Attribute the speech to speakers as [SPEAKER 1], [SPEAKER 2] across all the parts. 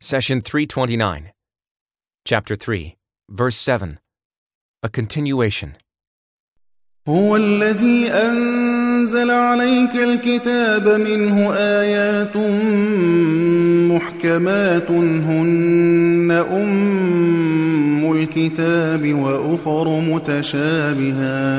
[SPEAKER 1] Session 329, Chapter 3, Verse 7. A continuation.
[SPEAKER 2] هو الذي أنزل عليك الكتاب منه آيات محكمات هن أم الكتاب وأخر متشابهات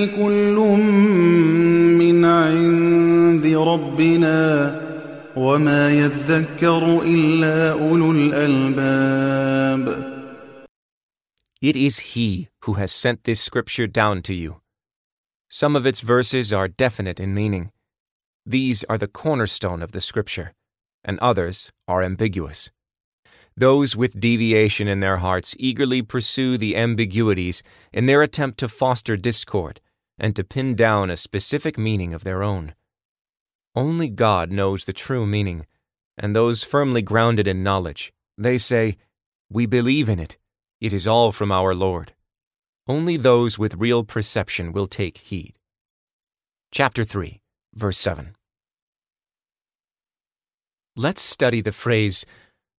[SPEAKER 2] وما يذكر إلا أولو الألباب
[SPEAKER 1] It is He who has sent this scripture down to you. Some of its verses are definite in meaning. These are the cornerstone of the scripture, and others are ambiguous. Those with deviation in their hearts eagerly pursue the ambiguities in their attempt to foster discord and to pin down a specific meaning of their own. Only God knows the true meaning, and those firmly grounded in knowledge, they say, We believe in it. It is all from our Lord. Only those with real perception will take heed. Chapter 3, verse 7. Let's study the phrase,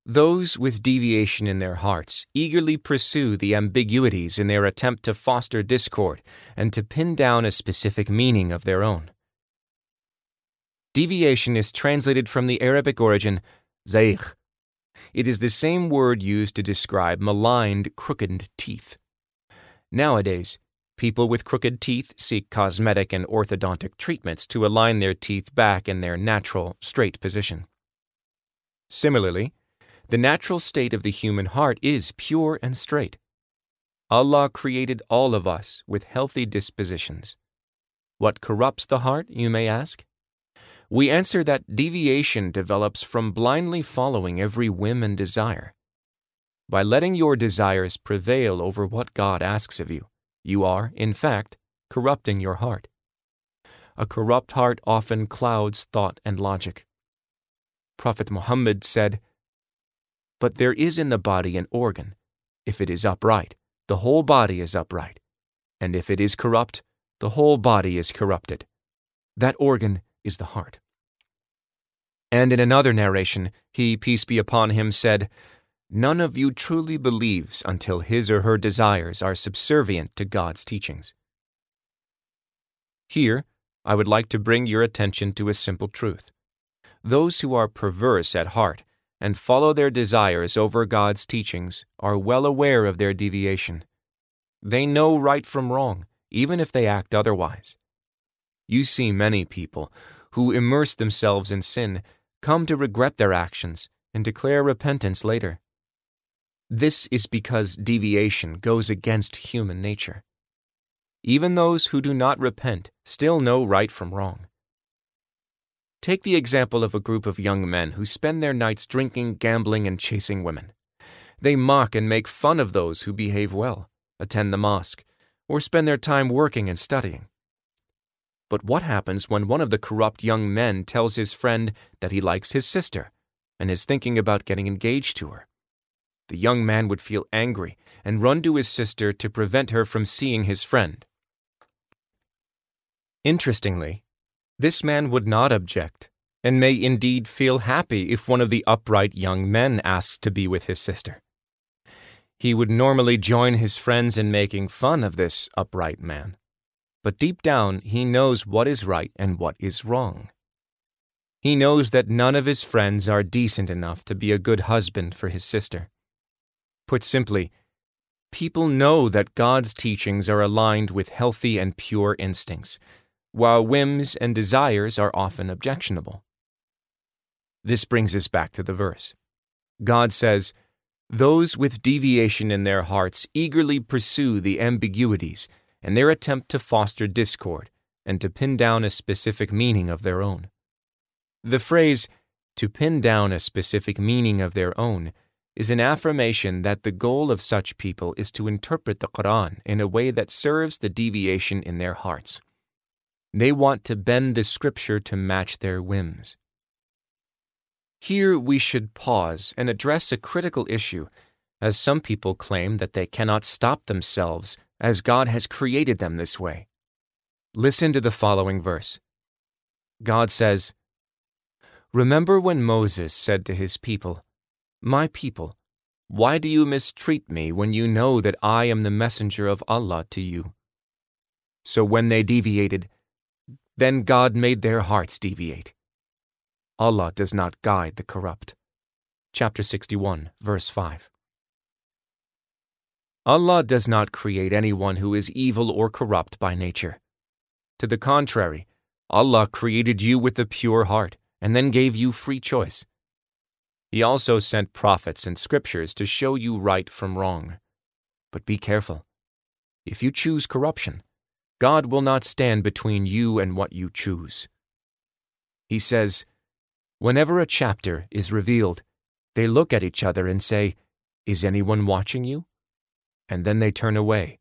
[SPEAKER 1] Those with deviation in their hearts eagerly pursue the ambiguities in their attempt to foster discord and to pin down a specific meaning of their own. Deviation is translated from the Arabic origin zayg. It is the same word used to describe maligned, crooked teeth. Nowadays, people with crooked teeth seek cosmetic and orthodontic treatments to align their teeth back in their natural, straight position. Similarly, the natural state of the human heart is pure and straight. Allah created all of us with healthy dispositions. What corrupts the heart, you may ask? We answer that deviation develops from blindly following every whim and desire. By letting your desires prevail over what God asks of you, you are, in fact, corrupting your heart. A corrupt heart often clouds thought and logic. Prophet Muhammad said, But there is in the body an organ. If it is upright, the whole body is upright. And if it is corrupt, the whole body is corrupted. That organ is the heart. And in another narration, he, peace be upon him, said, None of you truly believes until his or her desires are subservient to God's teachings. Here, I would like to bring your attention to a simple truth. Those who are perverse at heart and follow their desires over God's teachings are well aware of their deviation. They know right from wrong, even if they act otherwise. You see many people who immerse themselves in sin come to regret their actions and declare repentance later. This is because deviation goes against human nature. Even those who do not repent still know right from wrong. Take the example of a group of young men who spend their nights drinking, gambling, and chasing women. They mock and make fun of those who behave well, attend the mosque, or spend their time working and studying. But what happens when one of the corrupt young men tells his friend that he likes his sister and is thinking about getting engaged to her? The young man would feel angry and run to his sister to prevent her from seeing his friend. Interestingly, this man would not object and may indeed feel happy if one of the upright young men asks to be with his sister. He would normally join his friends in making fun of this upright man, but deep down he knows what is right and what is wrong. He knows that none of his friends are decent enough to be a good husband for his sister. Put simply, people know that God's teachings are aligned with healthy and pure instincts, while whims and desires are often objectionable. This brings us back to the verse. God says, Those with deviation in their hearts eagerly pursue the ambiguities and their attempt to foster discord and to pin down a specific meaning of their own. The phrase, to pin down a specific meaning of their own, is an affirmation that the goal of such people is to interpret the Quran in a way that serves the deviation in their hearts. They want to bend the scripture to match their whims. Here we should pause and address a critical issue, as some people claim that they cannot stop themselves as God has created them this way. Listen to the following verse. God says, Remember when Moses said to his people, My people, why do you mistreat me when you know that I am the messenger of Allah to you? So when they deviated, then God made their hearts deviate. Allah does not guide the corrupt. Chapter 61, verse 5. Allah does not create anyone who is evil or corrupt by nature. To the contrary, Allah created you with a pure heart and then gave you free choice. He also sent prophets and scriptures to show you right from wrong. But be careful. If you choose corruption, God will not stand between you and what you choose. He says, Whenever a chapter is revealed, they look at each other and say, Is anyone watching you? And then they turn away.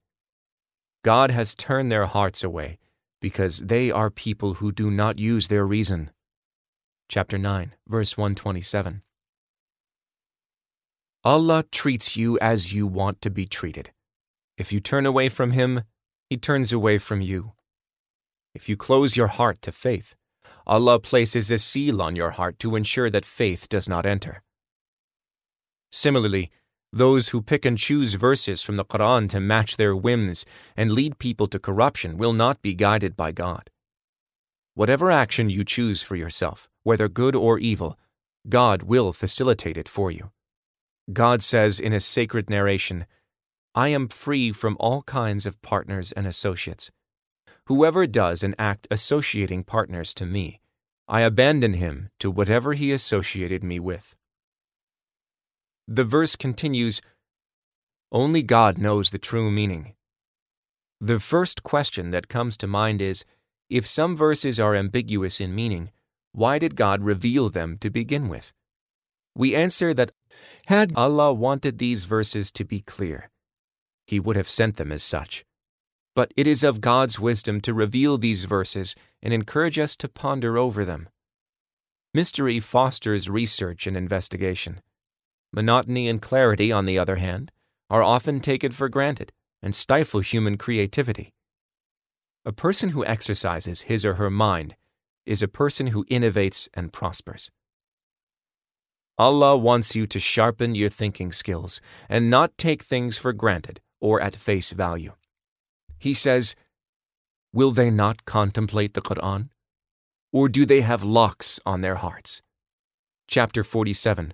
[SPEAKER 1] God has turned their hearts away because they are people who do not use their reason. Chapter 9, verse 127. Allah treats you as you want to be treated. If you turn away from Him, He turns away from you. If you close your heart to faith, Allah places a seal on your heart to ensure that faith does not enter. Similarly, those who pick and choose verses from the Quran to match their whims and lead people to corruption will not be guided by God. Whatever action you choose for yourself, whether good or evil, God will facilitate it for you. God says in His sacred narration, I am free from all kinds of partners and associates. Whoever does an act associating partners to me, I abandon him to whatever he associated me with. The verse continues Only God knows the true meaning. The first question that comes to mind is if some verses are ambiguous in meaning, why did God reveal them to begin with? We answer that had Allah wanted these verses to be clear, He would have sent them as such. But it is of God's wisdom to reveal these verses and encourage us to ponder over them. Mystery fosters research and investigation. Monotony and clarity, on the other hand, are often taken for granted and stifle human creativity. A person who exercises his or her mind is a person who innovates and prospers. Allah wants you to sharpen your thinking skills and not take things for granted or at face value. He says, Will they not contemplate the Quran? Or do they have locks on their hearts? Chapter 47,